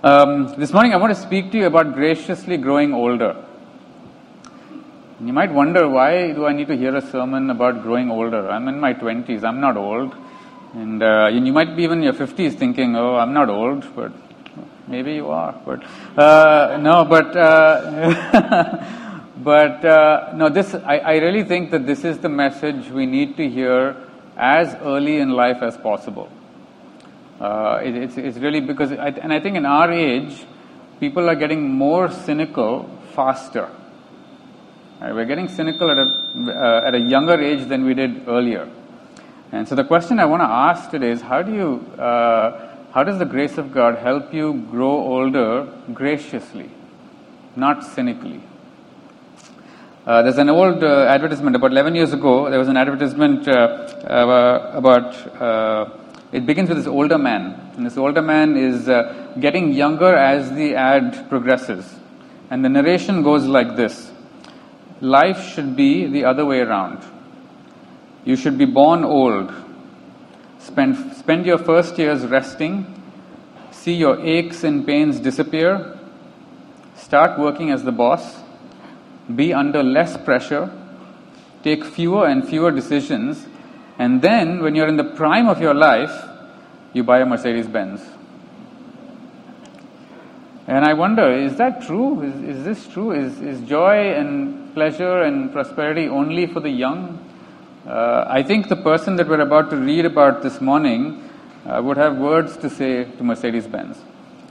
Um, this morning, I want to speak to you about graciously growing older. You might wonder why do I need to hear a sermon about growing older? I'm in my 20s, I'm not old. And uh, you might be even in your 50s thinking, oh, I'm not old, but maybe you are. But uh, no, but uh, but uh, no, this I, I really think that this is the message we need to hear as early in life as possible. Uh, it, it's, it's really because, I, and I think in our age, people are getting more cynical faster. Right? We're getting cynical at a, uh, at a younger age than we did earlier. And so the question I want to ask today is how do you, uh, how does the grace of God help you grow older graciously, not cynically? Uh, there's an old uh, advertisement about 11 years ago. There was an advertisement uh, uh about it begins with this older man, and this older man is uh, getting younger as the ad progresses. And the narration goes like this Life should be the other way around. You should be born old. Spend, spend your first years resting. See your aches and pains disappear. Start working as the boss. Be under less pressure. Take fewer and fewer decisions and then, when you're in the prime of your life, you buy a Mercedes Benz. And I wonder, is that true? Is, is this true? Is, is joy and pleasure and prosperity only for the young? Uh, I think the person that we're about to read about this morning uh, would have words to say to Mercedes Benz.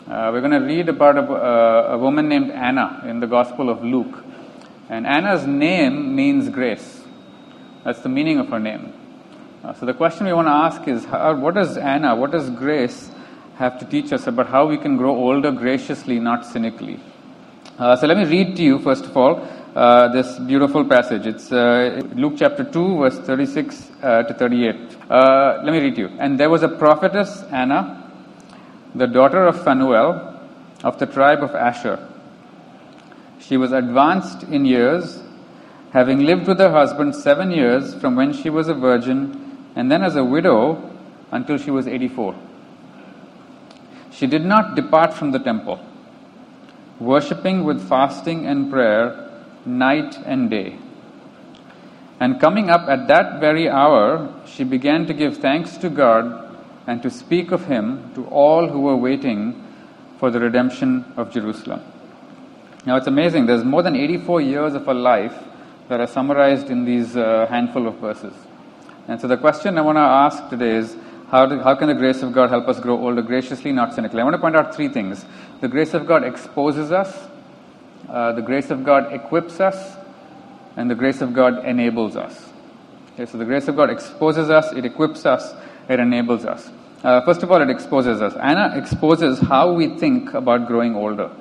Uh, we're going to read about a, uh, a woman named Anna in the Gospel of Luke. And Anna's name means grace. That's the meaning of her name. Uh, so the question we want to ask is how, what does Anna, what does grace have to teach us about how we can grow older graciously, not cynically? Uh, so let me read to you, first of all, uh, this beautiful passage. It's uh, Luke chapter 2, verse 36 uh, to 38. Uh, let me read to you. And there was a prophetess, Anna, the daughter of Phanuel, of the tribe of Asher. She was advanced in years, having lived with her husband seven years from when she was a virgin and then as a widow until she was 84. She did not depart from the temple, worshipping with fasting and prayer night and day. And coming up at that very hour, she began to give thanks to God and to speak of Him to all who were waiting for the redemption of Jerusalem. Now it's amazing, there's more than 84 years of her life that are summarized in these uh, handful of verses. And so the question I want to ask today is how, do, how can the grace of God help us grow older graciously, not cynically? I want to point out three things. The grace of God exposes us, uh, the grace of God equips us, and the grace of God enables us. Okay, so the grace of God exposes us, it equips us, it enables us. Uh, first of all, it exposes us. Anna exposes how we think about growing older.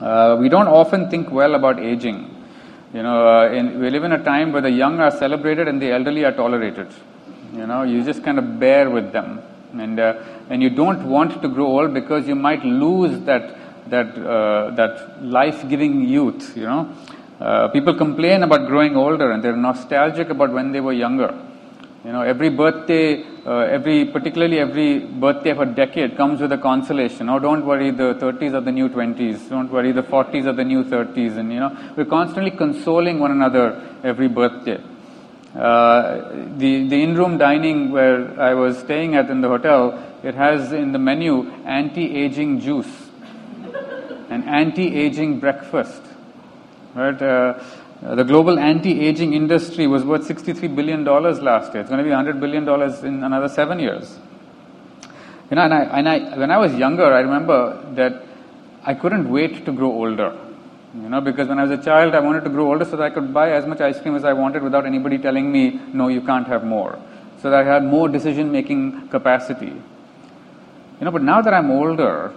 Uh, we don't often think well about aging. You know, uh, in, we live in a time where the young are celebrated and the elderly are tolerated. You know, you just kind of bear with them, and uh, and you don't want to grow old because you might lose that that uh, that life-giving youth. You know, uh, people complain about growing older and they're nostalgic about when they were younger. You know, every birthday, uh, every particularly every birthday of a decade comes with a consolation. Oh, don't worry, the 30s are the new 20s. Don't worry, the 40s are the new 30s. And you know, we're constantly consoling one another every birthday. Uh, the the in-room dining where I was staying at in the hotel, it has in the menu anti-aging juice, an anti-aging breakfast, right? Uh, uh, the global anti-aging industry was worth 63 billion dollars last year. It's going to be 100 billion dollars in another seven years. You know, and, I, and I, when I was younger, I remember that I couldn't wait to grow older. You know, because when I was a child, I wanted to grow older so that I could buy as much ice cream as I wanted without anybody telling me, no, you can't have more. So that I had more decision-making capacity. You know, but now that I'm older,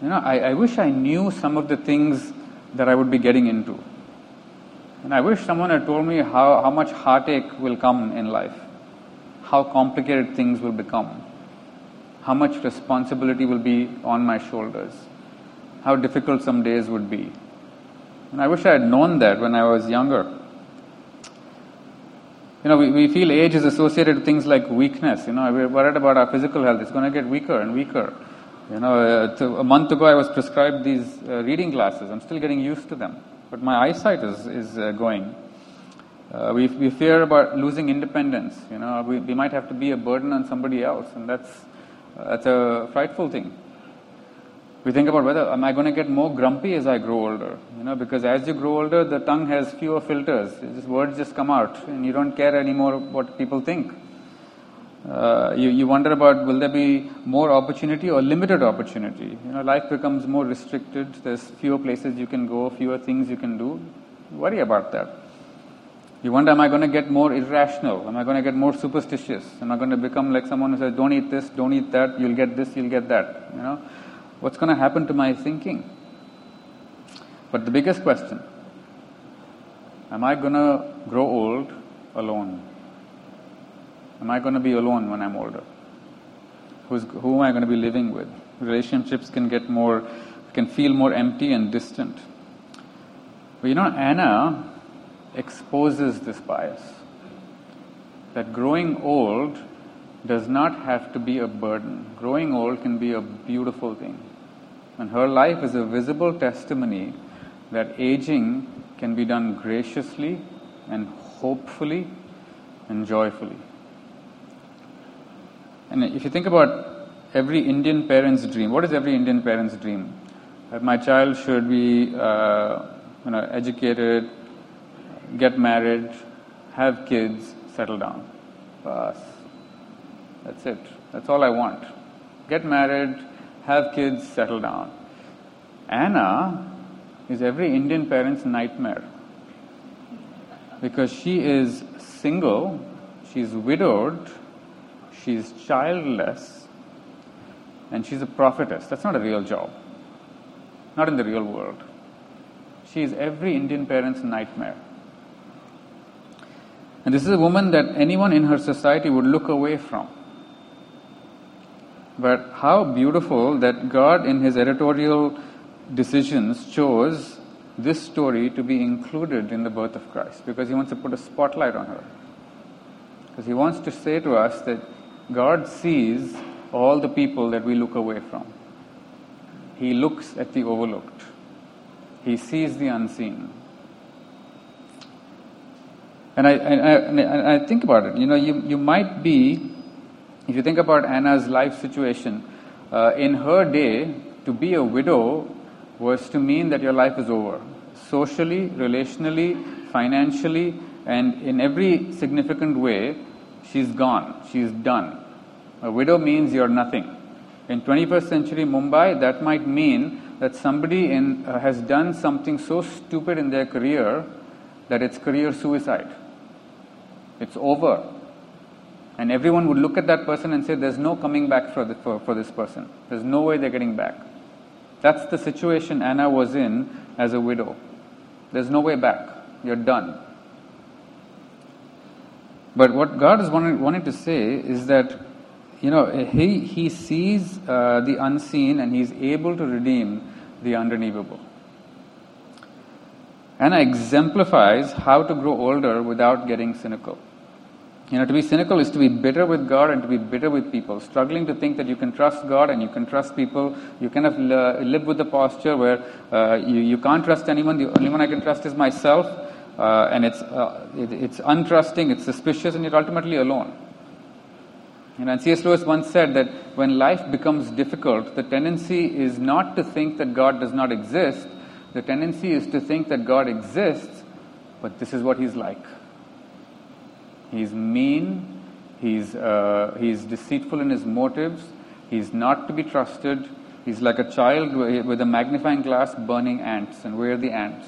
you know, I, I wish I knew some of the things that I would be getting into. And I wish someone had told me how, how much heartache will come in life, how complicated things will become, how much responsibility will be on my shoulders, how difficult some days would be. And I wish I had known that when I was younger. You know, we, we feel age is associated with things like weakness. You know, we're worried about our physical health. It's going to get weaker and weaker. You know, uh, a month ago I was prescribed these uh, reading glasses. I'm still getting used to them, but my eyesight is is uh, going. Uh, we we fear about losing independence. You know, we we might have to be a burden on somebody else, and that's that's a frightful thing. We think about whether am I going to get more grumpy as I grow older? You know, because as you grow older, the tongue has fewer filters. Just words just come out, and you don't care anymore what people think. Uh, you, you wonder about will there be more opportunity or limited opportunity? You know, life becomes more restricted. There's fewer places you can go, fewer things you can do. Worry about that. You wonder, am I going to get more irrational? Am I going to get more superstitious? Am I going to become like someone who says, don't eat this, don't eat that, you'll get this, you'll get that? You know, what's going to happen to my thinking? But the biggest question, am I going to grow old alone? Am I going to be alone when I'm older? Who's, who am I going to be living with? Relationships can get more, can feel more empty and distant. But you know, Anna exposes this bias. That growing old does not have to be a burden. Growing old can be a beautiful thing. And her life is a visible testimony that aging can be done graciously and hopefully and joyfully. And if you think about every Indian parent's dream, what is every Indian parent's dream? That my child should be uh, you know, educated, get married, have kids, settle down. Bas. That's it. That's all I want. Get married, have kids, settle down. Anna is every Indian parent's nightmare because she is single, she's widowed, she's childless, and she's a prophetess. That's not a real job. Not in the real world. She is every Indian parent's nightmare. And this is a woman that anyone in her society would look away from. But how beautiful that God, in His editorial decisions, chose this story to be included in the birth of Christ because He wants to put a spotlight on her. Because He wants to say to us that God sees all the people that we look away from. He looks at the overlooked. He sees the unseen. And I, I, I, I, think about it. You know, you, you might be, if you think about Anna's life situation, uh, in her day, to be a widow was to mean that your life is over. Socially, relationally, financially, and in every significant way, she's gone. She's done. A widow means you're nothing. In 21st century Mumbai, that might mean that somebody in, uh, has done something so stupid in their career that it's career suicide. It's over. And everyone would look at that person and say, There's no coming back for, the, for, for this person. There's no way they're getting back. That's the situation Anna was in as a widow. There's no way back. You're done. But what God is wanting, wanting to say is that, you know, He, he sees uh, the unseen and He's able to redeem the undeniable. Anna exemplifies how to grow older without getting cynical. You know, to be cynical is to be bitter with God and to be bitter with people, struggling to think that you can trust God and you can trust people. You kind of live with the posture where uh, you, you can't trust anyone. The only one I can trust is myself. Uh, and it's, uh, it, it's untrusting, it's suspicious, and you're ultimately alone. And C.S. Lewis once said that when life becomes difficult, the tendency is not to think that God does not exist. The tendency is to think that God exists, but this is what He's like. He's mean, he's, uh, he's deceitful in his motives, he's not to be trusted, he's like a child with a magnifying glass burning ants. And where are the ants?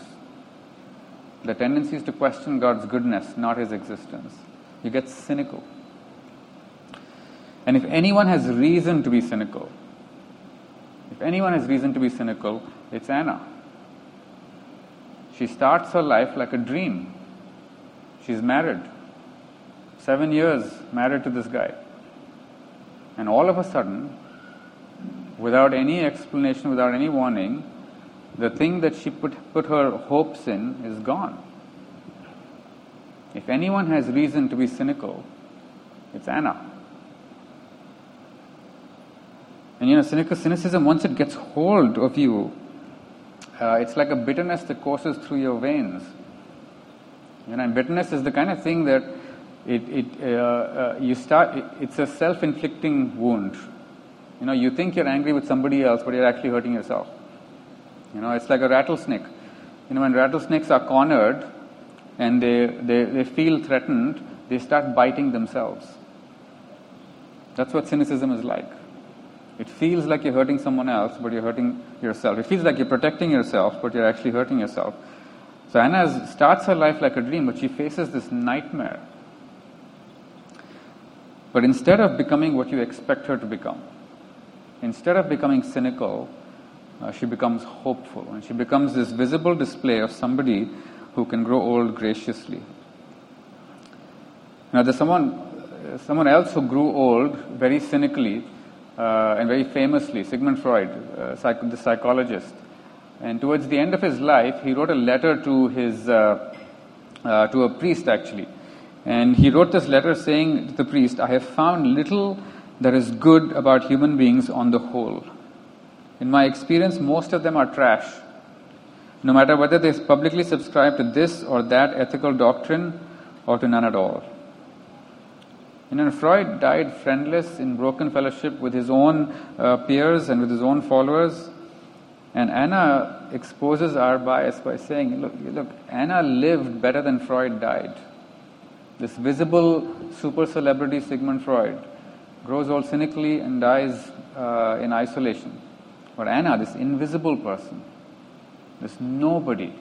The tendency is to question God's goodness, not his existence. You get cynical. And if anyone has reason to be cynical, if anyone has reason to be cynical, it's Anna. She starts her life like a dream. She's married. Seven years married to this guy. And all of a sudden, without any explanation, without any warning, the thing that she put, put her hopes in is gone. If anyone has reason to be cynical, it's Anna. And you know, cynical cynicism, once it gets hold of you, uh, it's like a bitterness that courses through your veins. You know, and bitterness is the kind of thing that it, it uh, uh, you start. It, it's a self-inflicting wound. You know, you think you're angry with somebody else, but you're actually hurting yourself. You know, it's like a rattlesnake. You know, when rattlesnakes are cornered and they, they, they feel threatened, they start biting themselves. That's what cynicism is like. It feels like you're hurting someone else, but you're hurting yourself. It feels like you're protecting yourself, but you're actually hurting yourself. So Anna starts her life like a dream, but she faces this nightmare. But instead of becoming what you expect her to become, instead of becoming cynical, uh, she becomes hopeful and she becomes this visible display of somebody who can grow old graciously. Now, there's someone, someone else who grew old very cynically uh, and very famously, Sigmund Freud, uh, psych- the psychologist. And towards the end of his life, he wrote a letter to his uh, uh, to a priest actually, and he wrote this letter saying to the priest, "I have found little that is good about human beings on the whole. In my experience, most of them are trash. No matter whether they publicly subscribe to this or that ethical doctrine or to none at all." And Freud died friendless in broken fellowship with his own uh, peers and with his own followers. And Anna exposes our bias by saying, look, look, Anna lived better than Freud died. This visible super celebrity, Sigmund Freud, grows old cynically and dies uh, in isolation. But Anna, this invisible person, this nobody,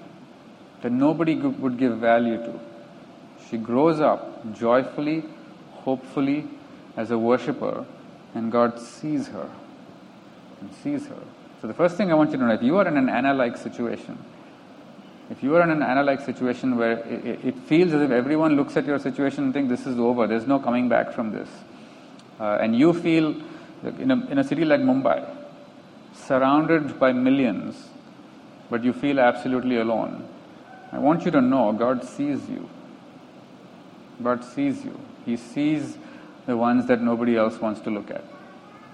that nobody would give value to, she grows up joyfully hopefully as a worshiper, and God sees her and sees her. So the first thing I want you to know, if you are in an Anna-like situation, if you are in an Anna-like situation where it, it, feels as if everyone looks at your situation and thinks this is over, there's no coming back from this, uh, and you feel in a, in a city like Mumbai, surrounded by millions, but you feel absolutely alone, I want you to know God sees you. God sees you. He sees the ones that nobody else wants to look at.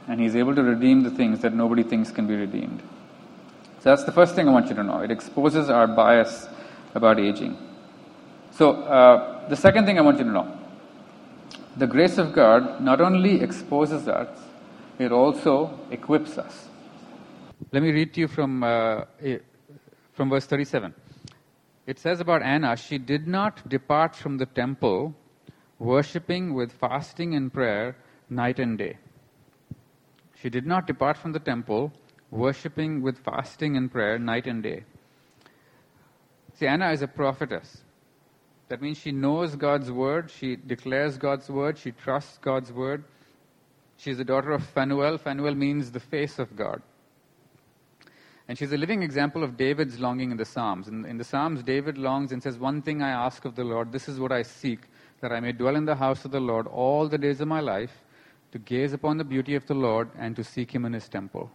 And He's able to redeem the things that nobody thinks can be redeemed. So that's the first thing I want you to know. It exposes our bias about aging. So, uh, the second thing I want you to know the grace of God not only exposes us, it also equips us. Let me read to you from, uh, from verse 37. It says about Anna, she did not depart from the temple worshipping with fasting and prayer night and day. She did not depart from the temple, worshipping with fasting and prayer night and day. See, Anna is a prophetess. That means she knows God's word, she declares God's word, she trusts God's word. She's the daughter of Phanuel. Phanuel means the face of God. And she's a living example of David's longing in the Psalms. In, in the Psalms, David longs and says, One thing I ask of the Lord, this is what I seek, that I may dwell in the house of the Lord all the days of my life, to gaze upon the beauty of the Lord and to seek him in his temple.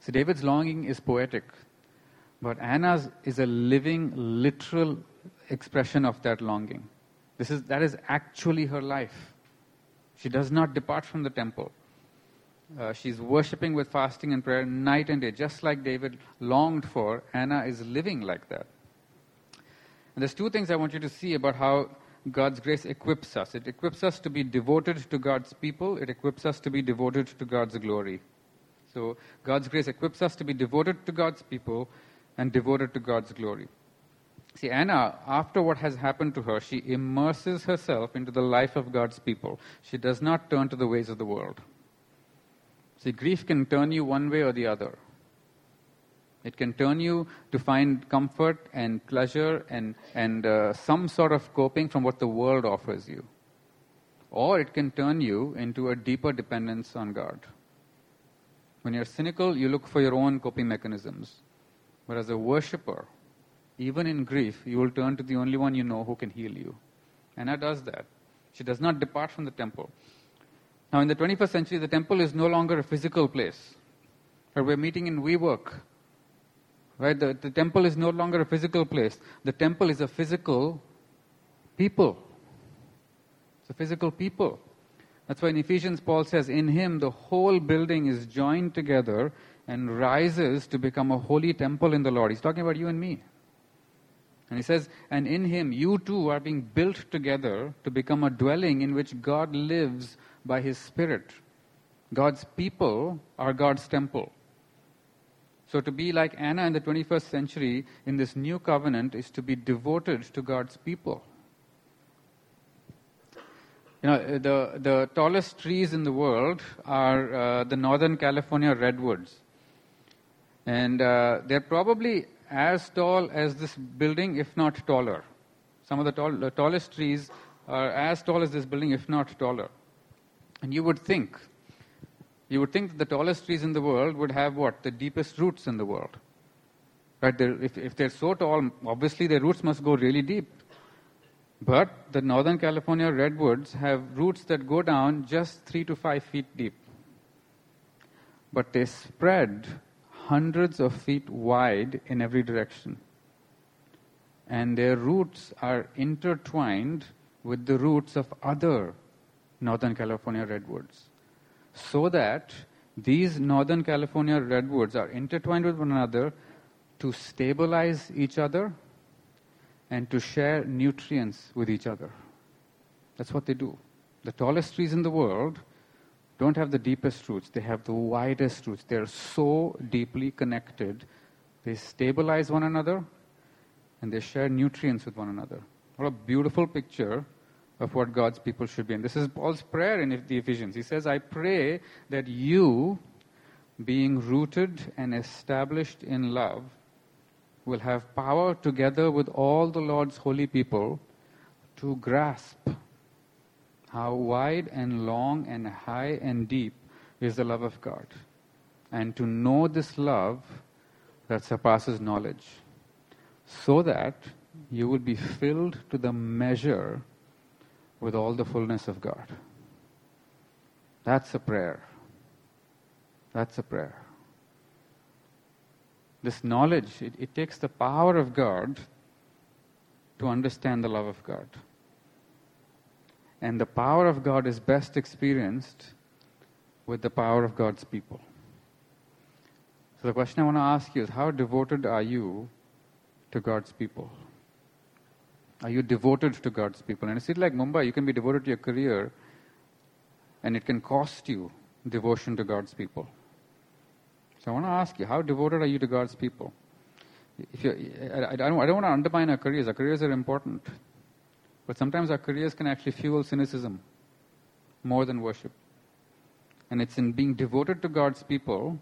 So David's longing is poetic, but Anna's is a living, literal expression of that longing. This is, that is actually her life. She does not depart from the temple. Uh, she's worshipping with fasting and prayer night and day, just like David longed for. Anna is living like that. And there's two things I want you to see about how God's grace equips us. It equips us to be devoted to God's people, it equips us to be devoted to God's glory. So, God's grace equips us to be devoted to God's people and devoted to God's glory. See, Anna, after what has happened to her, she immerses herself into the life of God's people. She does not turn to the ways of the world. See, grief can turn you one way or the other. It can turn you to find comfort and pleasure and, and uh, some sort of coping from what the world offers you. Or it can turn you into a deeper dependence on God. When you're cynical, you look for your own coping mechanisms. But as a worshiper, even in grief, you will turn to the only one you know who can heal you. Anna does that. She does not depart from the temple. Now, in the 21st century, the temple is no longer a physical place. We're meeting in WeWork Right? The, the temple is no longer a physical place. The temple is a physical people. It's a physical people. That's why in Ephesians, Paul says, In him the whole building is joined together and rises to become a holy temple in the Lord. He's talking about you and me. And he says, And in him you too are being built together to become a dwelling in which God lives by his Spirit. God's people are God's temple. So to be like Anna in the 21st century in this new covenant is to be devoted to God's people. You know, the, the tallest trees in the world are uh, the Northern California redwoods. And uh, they're probably as tall as this building, if not taller. Some of the, tall, the tallest trees are as tall as this building, if not taller. And you would think, you would think that the tallest trees in the world would have what? The deepest roots in the world. Right? They're, if, if they're so tall, obviously their roots must go really deep. But the Northern California redwoods have roots that go down just three to five feet deep. But they spread hundreds of feet wide in every direction. And their roots are intertwined with the roots of other Northern California redwoods. So that these Northern California redwoods are intertwined with one another to stabilize each other and to share nutrients with each other. That's what they do. The tallest trees in the world don't have the deepest roots, they have the widest roots. They're so deeply connected. They stabilize one another and they share nutrients with one another. What a beautiful picture of what God's people should be. And this is Paul's prayer in the Ephesians. He says, I pray that you, being rooted and established in love, will have power together with all the Lord's holy people to grasp how wide and long and high and deep is the love of God, and to know this love that surpasses knowledge, so that you will be filled to the measure with all the fullness of God. That's a prayer. That's a prayer. This knowledge, it, it takes the power of God to understand the love of God. And the power of God is best experienced with the power of God's people. So the question I want to ask you is how devoted are you to God's people? Are you devoted to God's people? And a city like Mumbai, you can be devoted to your career and it can cost you devotion to God's people. So I want to ask you, how devoted are you to God's people? If you, I, I, don't, I don't want to undermine our careers. Our careers are important. But sometimes our careers can actually fuel cynicism more than worship. And it's in being devoted to God's people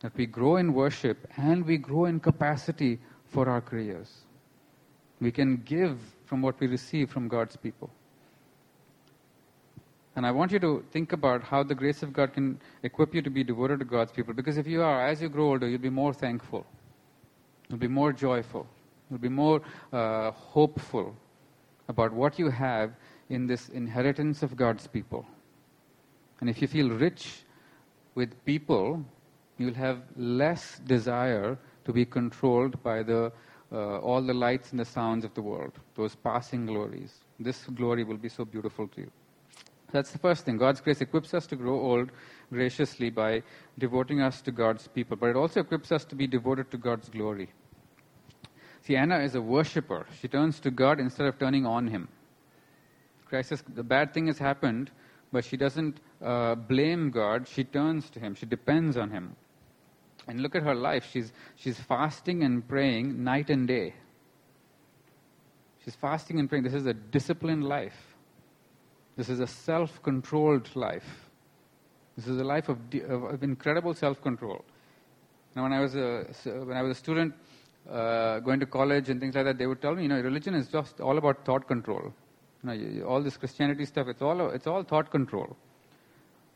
that we grow in worship and we grow in capacity for our careers. We can give from what we receive from God's people. And I want you to think about how the grace of God can equip you to be devoted to God's people. Because if you are, as you grow older, you'll be more thankful. You'll be more joyful. You'll be more uh, hopeful about what you have in this inheritance of God's people. And if you feel rich with people, you'll have less desire to be controlled by the, uh, all the lights and the sounds of the world, those passing glories. This glory will be so beautiful to you. That's the first thing. God's grace equips us to grow old graciously by devoting us to God's people, but it also equips us to be devoted to God's glory. See, Anna is a worshiper. She turns to God instead of turning on Him. Christ says the bad thing has happened, but she doesn't uh, blame God. She turns to Him. She depends on Him. And look at her life. She's, she's fasting and praying night and day. She's fasting and praying. This is a disciplined life. This is a self controlled life. This is a life of, of incredible self control. Now, when I was a, when I was a student uh, going to college and things like that, they would tell me, you know, religion is just all about thought control. You know, all this Christianity stuff, it's all, it's all thought control.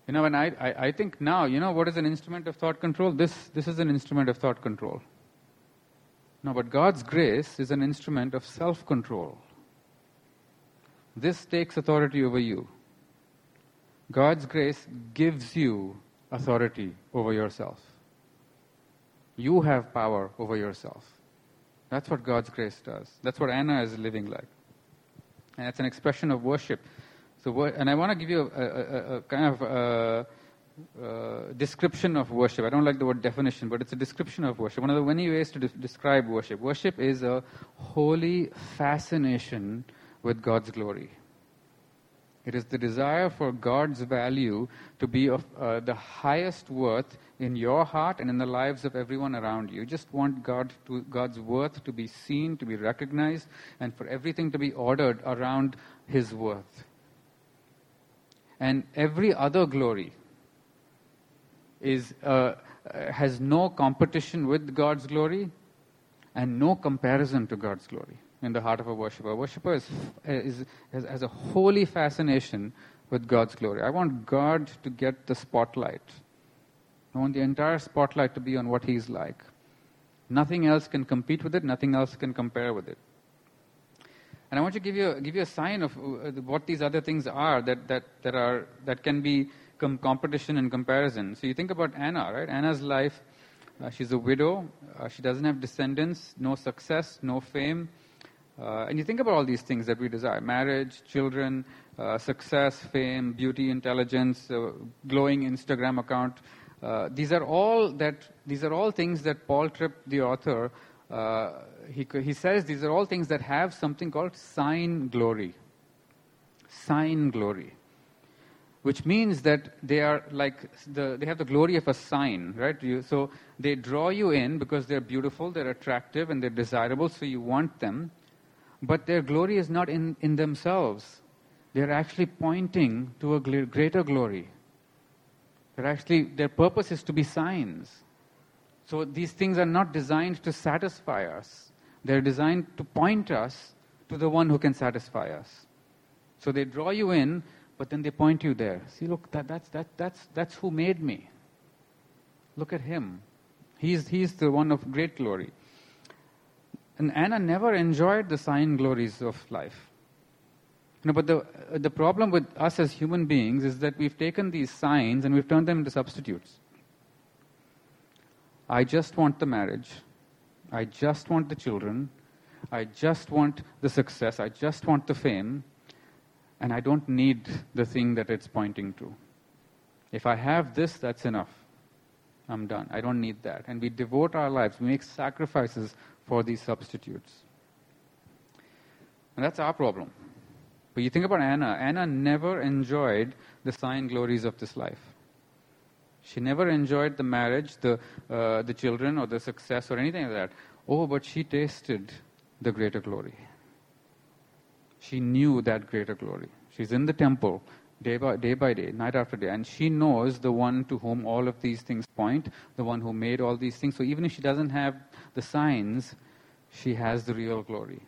You know, and I, I, I think now, you know, what is an instrument of thought control? This, this is an instrument of thought control. No, but God's grace is an instrument of self control. This takes authority over you. God's grace gives you authority over yourself. You have power over yourself. That's what God's grace does. That's what Anna is living like. And it's an expression of worship. So, and I want to give you a, a, a kind of a, uh, description of worship. I don't like the word definition, but it's a description of worship. One of the many ways to de- describe worship. Worship is a holy fascination with God's glory. It is the desire for God's value to be of uh, the highest worth in your heart and in the lives of everyone around you. You just want God to, God's worth to be seen, to be recognized, and for everything to be ordered around His worth. And every other glory is, uh, has no competition with God's glory and no comparison to God's glory in the heart of a worshiper. A worshiper is, is, has, has a holy fascination with God's glory. I want God to get the spotlight. I want the entire spotlight to be on what He's like. Nothing else can compete with it, nothing else can compare with it. And I want to give you, give you a sign of uh, what these other things are that, that, that, are, that can be com- competition and comparison. So you think about Anna, right? Anna's life, uh, she's a widow, uh, she doesn't have descendants, no success, no fame. Uh, and you think about all these things that we desire marriage, children, uh, success, fame, beauty, intelligence, uh, glowing Instagram account. These are all that these are all things that Paul Tripp, the author, he, he says these are all things that have something called sign glory. Sign glory. Which means that they are like the, they have the glory of a sign, right? You, so they draw you in because they're beautiful, they're attractive, and they're desirable, so you want them but their glory is not in, in themselves. They're actually pointing to a greater glory. They're actually, their purpose is to be signs. So these things are not designed to satisfy us. They're designed to point us to the one who can satisfy us. So they draw you in, but then they point you there. See, look, that, that's, that, that's, that's who made me. Look at him. He's, he's the one of great glory. And Anna never enjoyed the sign glories of life. Know, but the, uh, the problem with us as human beings is that we've taken these signs and we've turned them into substitutes. I just want the marriage. I just want the children. I just want the success. I just want the fame. And I don't need the thing that it's pointing to. If I have this, that's enough. I'm done. I don't need that. And we devote our lives, we make sacrifices for these substitutes. And that's our problem. But you think about Anna. Anna never enjoyed the sign glories of this life. She never enjoyed the marriage, the, uh, the children, or the success, or anything like that. Oh, but she tasted the greater glory. She knew that greater glory. She's in the temple day by, day by day, night after day, and she knows the one to whom all of these things point, the one who made all these things. So even if she doesn't have the signs, she has the real glory.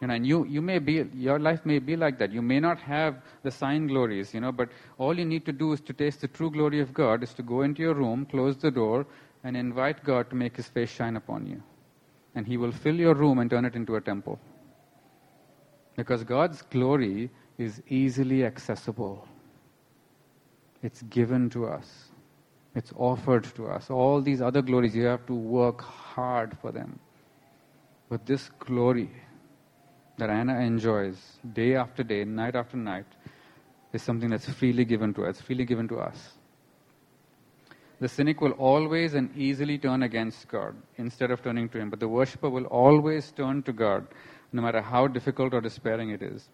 You know, and you, you may be, your life may be like that. You may not have the sign glories, you know, but all you need to do is to taste the true glory of God, is to go into your room, close the door, and invite God to make his face shine upon you. And he will fill your room and turn it into a temple. Because God's glory is easily accessible. It's given to us. It's offered to us. All these other glories, you have to work hard for them. But this glory that Anna enjoys day after day, night after night, is something that's freely given to us, freely given to us. The cynic will always and easily turn against God instead of turning to Him, but the worshiper will always turn to God, no matter how difficult or despairing it is.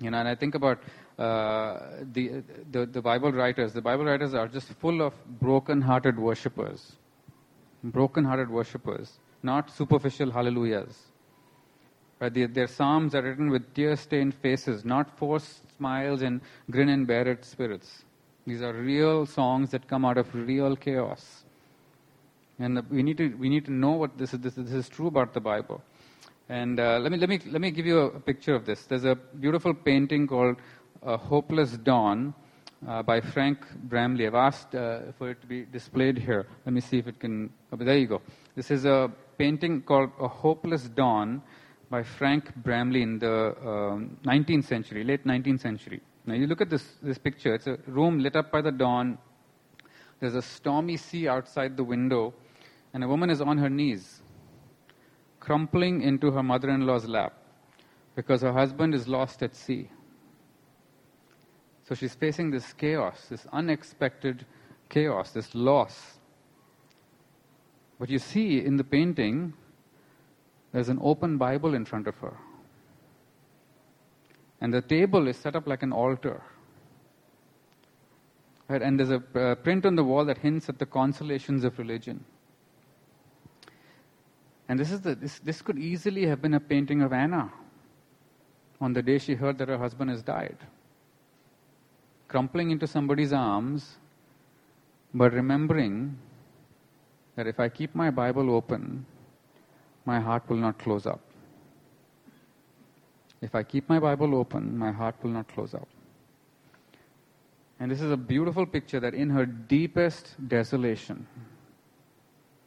You know, and I think about uh, the, the, the Bible writers. The Bible writers are just full of broken-hearted worshippers, broken-hearted worshippers, not superficial hallelujahs. Right? Their, their psalms are written with tear-stained faces, not forced smiles and grin and bear it spirits. These are real songs that come out of real chaos. And we need to we need to know what this is. This, this is true about the Bible. And uh, let me let me let me give you a, picture of this. There's a beautiful painting called "A Hopeless Dawn" uh, by Frank Bramley. I've asked uh, for it to be displayed here. Let me see if it can. Oh, there you go. This is a painting called "A Hopeless Dawn" by Frank Bramley in the 19th um, century, late 19th century. Now you look at this this picture. It's a room lit up by the dawn. There's a stormy sea outside the window, and a woman is on her knees crumpling into her mother in law's lap because her husband is lost at sea. So she's facing this chaos, this unexpected chaos, this loss. But you see in the painting, there's an open Bible in front of her. And the table is set up like an altar. Right? And there's a uh, print on the wall that hints at the consolations of religion. And this, is the, this, this could easily have been a painting of Anna on the day she heard that her husband has died. Crumpling into somebody's arms, but remembering that if I keep my Bible open, my heart will not close up. If I keep my Bible open, my heart will not close up. And this is a beautiful picture that in her deepest desolation,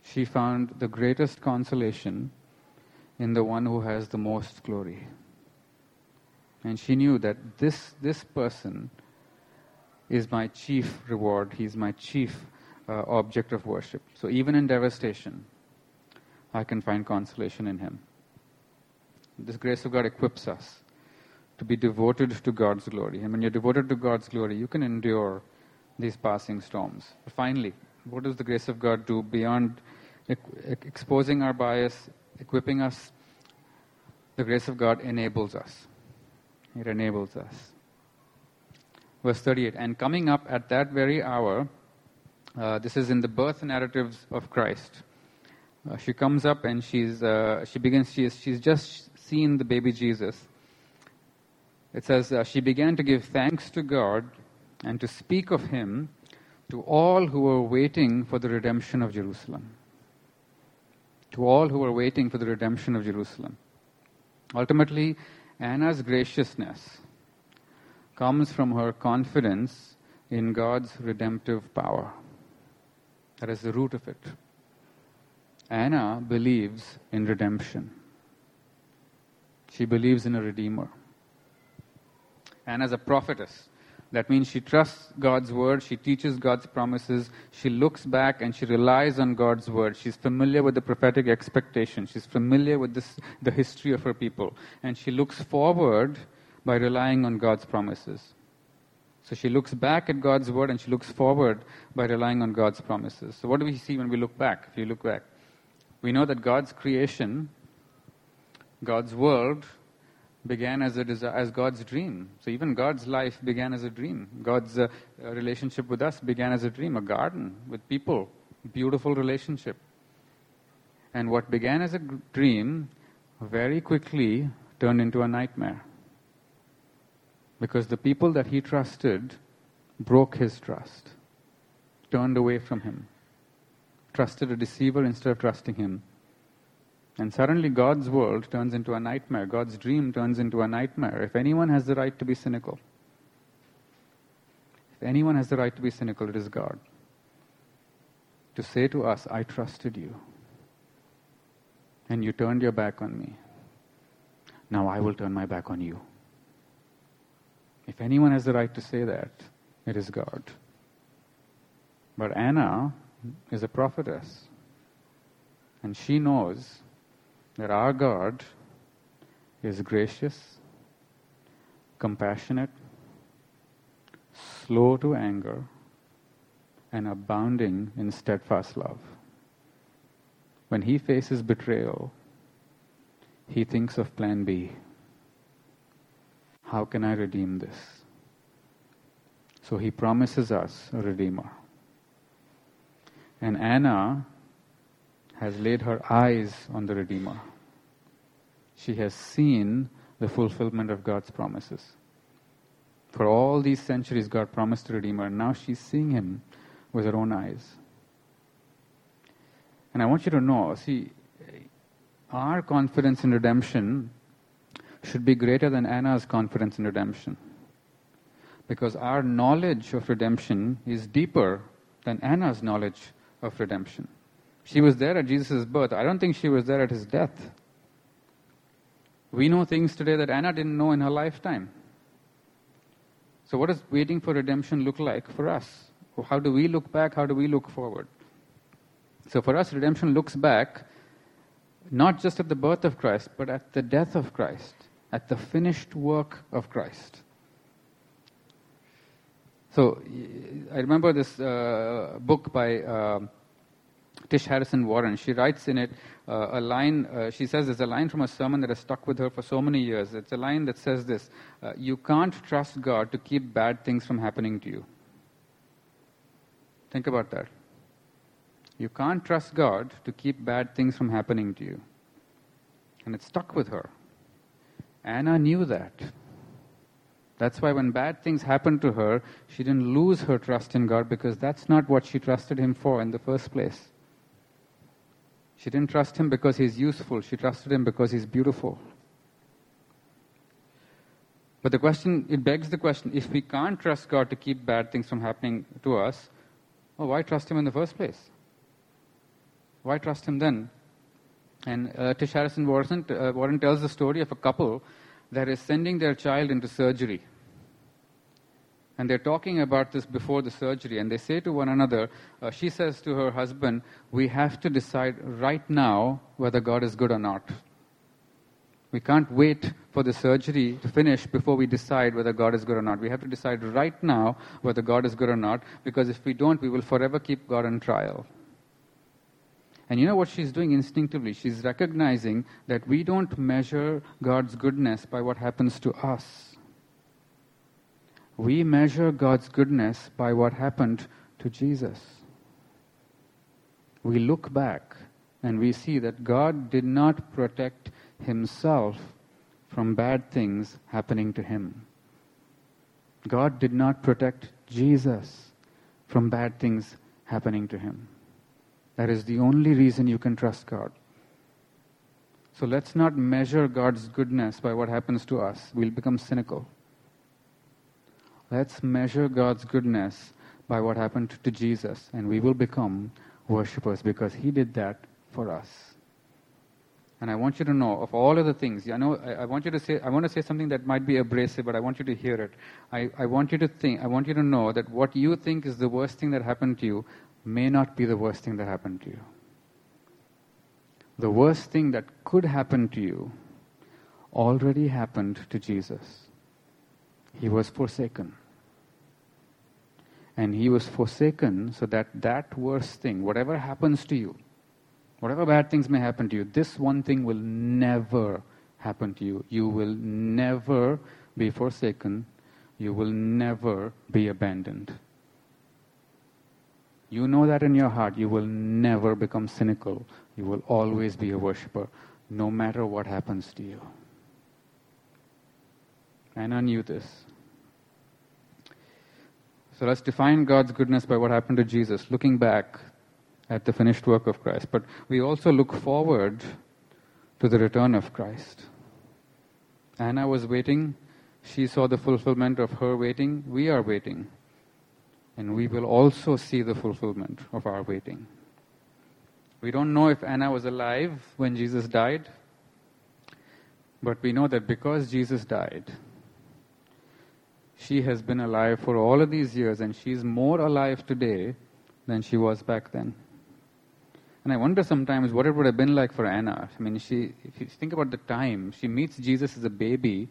she found the greatest consolation in the one who has the most glory. And she knew that this, this person is my chief reward, he's my chief uh, object of worship. So even in devastation, I can find consolation in him. This grace of God equips us to be devoted to God's glory. And when you're devoted to God's glory, you can endure these passing storms. But finally, what does the grace of God do beyond exposing our bias, equipping us? The grace of God enables us. It enables us. Verse 38 And coming up at that very hour, uh, this is in the birth narratives of Christ. Uh, she comes up and she's, uh, she begins, she is, she's just seen the baby Jesus. It says, uh, She began to give thanks to God and to speak of him to all who were waiting for the redemption of Jerusalem. To all who were waiting for the redemption of Jerusalem. Ultimately, Anna's graciousness comes from her confidence in God's redemptive power. That is the root of it. Anna believes in redemption. She believes in a redeemer. Anna's a prophetess. That means she trusts God's word, she teaches God's promises, she looks back and she relies on God's word. She's familiar with the prophetic expectation, she's familiar with this, the history of her people, and she looks forward by relying on God's promises. So she looks back at God's word and she looks forward by relying on God's promises. So, what do we see when we look back? If you look back, we know that God's creation, God's world, began as, a as God's dream. So even God's life began as a dream. God's uh, relationship with us began as a dream, a garden with people, beautiful relationship. And what began as a dream very quickly turned into a nightmare. Because the people that he trusted broke his trust, turned away from him, trusted a deceiver instead of trusting him and suddenly God's world turns into a nightmare. God's dream turns into a nightmare. If anyone has the right to be cynical, if anyone has the right to be cynical, it is God. To say to us, I trusted you, and you turned your back on me. Now I will turn my back on you. If anyone has the right to say that, it is God. But Anna is a prophetess, and she knows that our God is gracious, compassionate, slow to anger, and abounding in steadfast love. When he faces betrayal, he thinks of plan B. How can I redeem this? So he promises us a redeemer. And Anna has laid her eyes on the Redeemer. She has seen the fulfillment of God's promises. For all these centuries, God promised the Redeemer, and now she's seeing him with her own eyes. And I want you to know see, our confidence in redemption should be greater than Anna's confidence in redemption. Because our knowledge of redemption is deeper than Anna's knowledge of redemption. She was there at Jesus' birth. I don't think she was there at his death. We know things today that Anna didn't know in her lifetime. So, what does waiting for redemption look like for us? How do we look back? How do we look forward? So, for us, redemption looks back not just at the birth of Christ, but at the death of Christ, at the finished work of Christ. So I remember this uh, book by uh, Tish Harrison Warren. She writes in it uh, a line, uh, she says there's a line from a sermon that has stuck with her for so many years. It's a line that says this uh, You can't trust God to keep bad things from happening to you. Think about that. You can't trust God to keep bad things from happening to you. And it stuck with her. Anna knew that. That's why when bad things happened to her, she didn't lose her trust in God because that's not what she trusted Him for in the first place. She didn't trust Him because He's useful, she trusted Him because He's beautiful. But the question, it begs the question if we can't trust God to keep bad things from happening to us, well, why trust Him in the first place? Why trust Him then? And uh, Tish Harrison Warren, uh, Warren tells the story of a couple that is sending their child into surgery. And they're talking about this before the surgery, and they say to one another, uh, she says to her husband, We have to decide right now whether God is good or not. We can't wait for the surgery to finish before we decide whether God is good or not. We have to decide right now whether God is good or not, because if we don't, we will forever keep God on trial. And you know what she's doing instinctively? She's recognizing that we don't measure God's goodness by what happens to us. We measure God's goodness by what happened to Jesus. We look back and we see that God did not protect himself from bad things happening to him. God did not protect Jesus from bad things happening to him. That is the only reason you can trust God. So let's not measure God's goodness by what happens to us. We'll become cynical. Let's measure God's goodness by what happened to Jesus, and we will become worshippers because He did that for us. And I want you to know of all of the things. I know I, I, want you to say. I want to say something that might be abrasive, but I want you to hear it. I, I want you to think. I want you to know that what you think is the worst thing that happened to you, may not be the worst thing that happened to you. The worst thing that could happen to you already happened to Jesus. He was forsaken. And he was forsaken so that that worst thing, whatever happens to you, whatever bad things may happen to you, this one thing will never happen to you. You will never be forsaken. You will never be abandoned. You know that in your heart. You will never become cynical. You will always be a worshiper, no matter what happens to you. And I knew this. So let's define God's goodness by what happened to Jesus, looking back at the finished work of Christ. But we also look forward to the return of Christ. Anna was waiting. She saw the fulfillment of her waiting. We are waiting and we will also see the fulfillment of our waiting. We don't know if Anna was alive when Jesus died, but we know that because Jesus died, she has been alive for all of these years, and she's more alive today than she was back then. And I wonder sometimes what it would have been like for Anna. I mean, she, if you think about the time, she meets Jesus as a baby,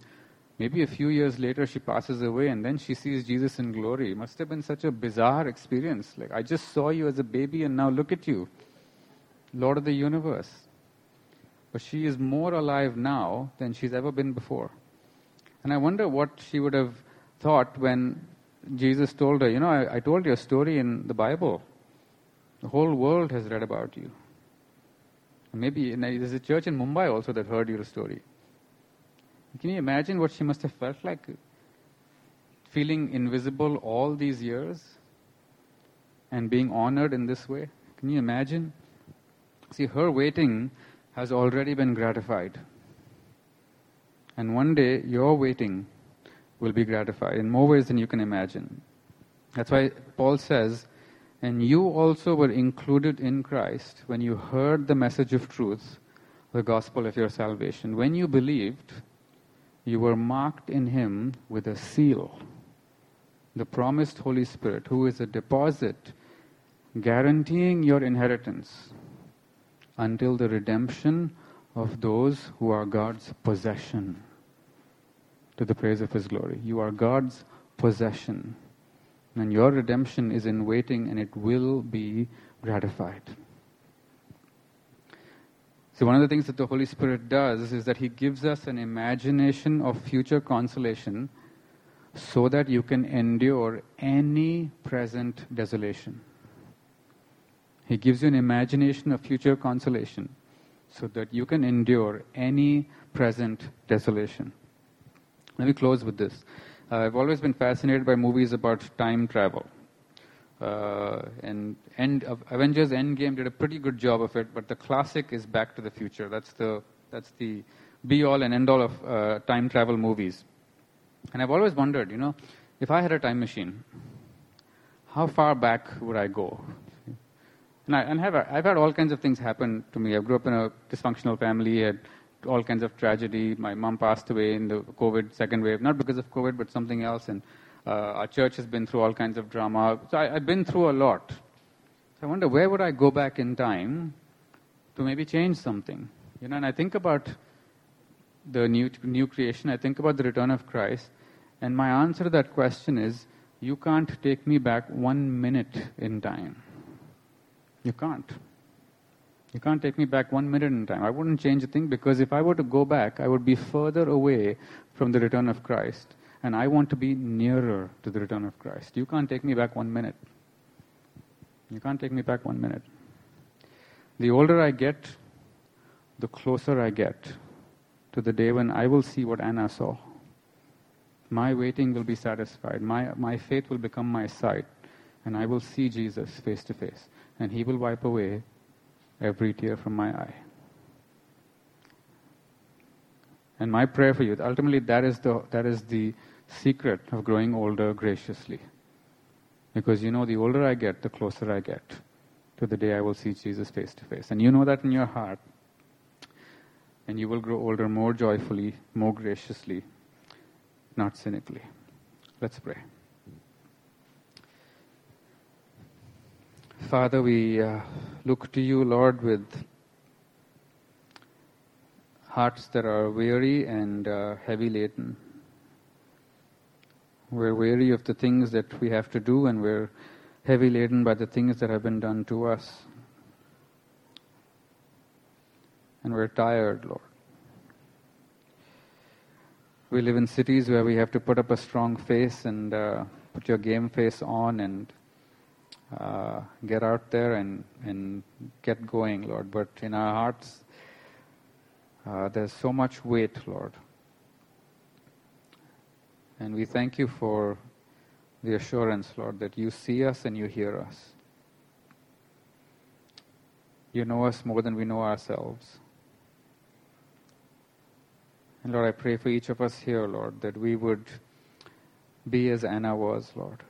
Maybe a few years later she passes away and then she sees Jesus in glory. It must have been such a bizarre experience. Like, I just saw you as a baby and now look at you, Lord of the universe. But she is more alive now than she's ever been before. And I wonder what she would have thought when Jesus told her, You know, I, I told you a story in the Bible. The whole world has read about you. Maybe there's a church in Mumbai also that heard your story. Can you imagine what she must have felt like? Feeling invisible all these years and being honored in this way? Can you imagine? See, her waiting has already been gratified. And one day, your waiting will be gratified in more ways than you can imagine. That's why Paul says, And you also were included in Christ when you heard the message of truth, the gospel of your salvation. When you believed, you were marked in him with a seal, the promised Holy Spirit, who is a deposit guaranteeing your inheritance until the redemption of those who are God's possession to the praise of his glory. You are God's possession. And your redemption is in waiting and it will be gratified. So, one of the things that the Holy Spirit does is that He gives us an imagination of future consolation so that you can endure any present desolation. He gives you an imagination of future consolation so that you can endure any present desolation. Let me close with this. Uh, I've always been fascinated by movies about time travel. Uh, and end of Avengers Endgame did a pretty good job of it, but the classic is Back to the Future. That's the that's the be all and end all of uh, time travel movies. And I've always wondered, you know, if I had a time machine, how far back would I go? And, I, and have, I've had all kinds of things happen to me. I grew up in a dysfunctional family, had all kinds of tragedy. My mom passed away in the COVID second wave, not because of COVID, but something else. And Uh, our church has been through all kinds of drama. So I, I've been through a lot. So I wonder where would I go back in time to maybe change something? You know, and I think about the new new creation. I think about the return of Christ, and my answer to that question is, you can't take me back one minute in time. You can't. You can't take me back one minute in time. I wouldn't change a thing because if I were to go back, I would be further away from the return of Christ. And I want to be nearer to the return of Christ. You can't take me back one minute. You can't take me back one minute. The older I get, the closer I get to the day when I will see what Anna saw. My waiting will be satisfied. My, my faith will become my sight. And I will see Jesus face to face. And He will wipe away every tear from my eye. And my prayer for you, ultimately, that is the, that is the secret of growing older graciously. Because you know, the older I get, the closer I get to the day I will see Jesus face to face. And you know that in your heart. And you will grow older more joyfully, more graciously, not cynically. Let's pray. Father, we uh, look to you, Lord, with hearts that are weary and uh, heavy laden. We're weary of the things that we have to do, and we're heavy laden by the things that have been done to us. And we're tired, Lord. We live in cities where we have to put up a strong face and uh, put your game face on and uh, get out there and, and get going, Lord. But in our hearts, uh, there's so much weight, Lord. And we thank you for the assurance, Lord, that you see us and you hear us. You know us more than we know ourselves. And Lord, I pray for each of us here, Lord, that we would be as Anna was, Lord.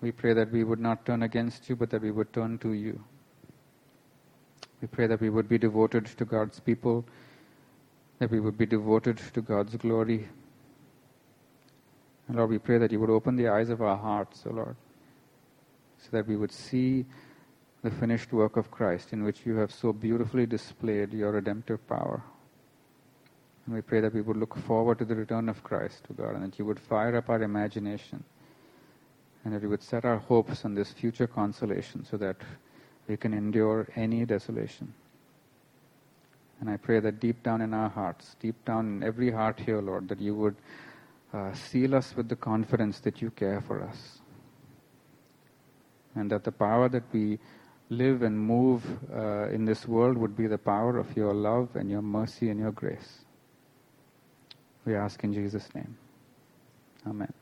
We pray that we would not turn against you, but that we would turn to you. We pray that we would be devoted to God's people that we would be devoted to God's glory. And Lord, we pray that you would open the eyes of our hearts, O Lord, so that we would see the finished work of Christ in which you have so beautifully displayed your redemptive power. And we pray that we would look forward to the return of Christ, to God, and that you would fire up our imagination, and that we would set our hopes on this future consolation so that we can endure any desolation. And I pray that deep down in our hearts, deep down in every heart here, Lord, that you would uh, seal us with the confidence that you care for us. And that the power that we live and move uh, in this world would be the power of your love and your mercy and your grace. We ask in Jesus' name. Amen.